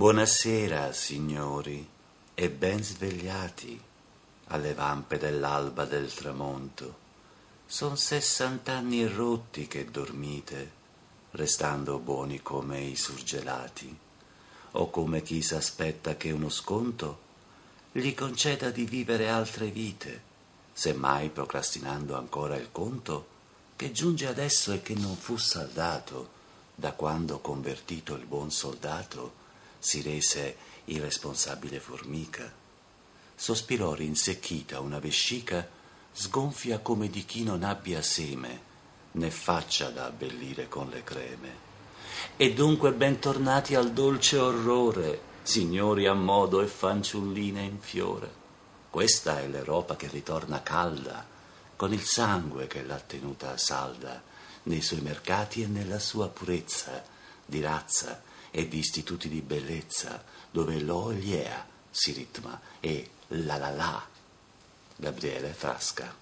Buonasera, signori, e ben svegliati alle vampe dell'alba del tramonto. Son sessant'anni rotti che dormite, restando buoni come i surgelati, o come chi s'aspetta che uno sconto gli conceda di vivere altre vite, semmai procrastinando ancora il conto che giunge adesso e che non fu saldato da quando convertito il buon soldato si rese irresponsabile formica. Sospirò rinsecchita una vescica, sgonfia come di chi non abbia seme, né faccia da abbellire con le creme. E dunque bentornati al dolce orrore, signori a modo e fanciulline in fiore. Questa è l'Europa che ritorna calda, con il sangue che l'ha tenuta salda, nei suoi mercati e nella sua purezza di razza e di istituti di bellezza, dove l'ogliea si ritma e la la la. Gabriele Frasca.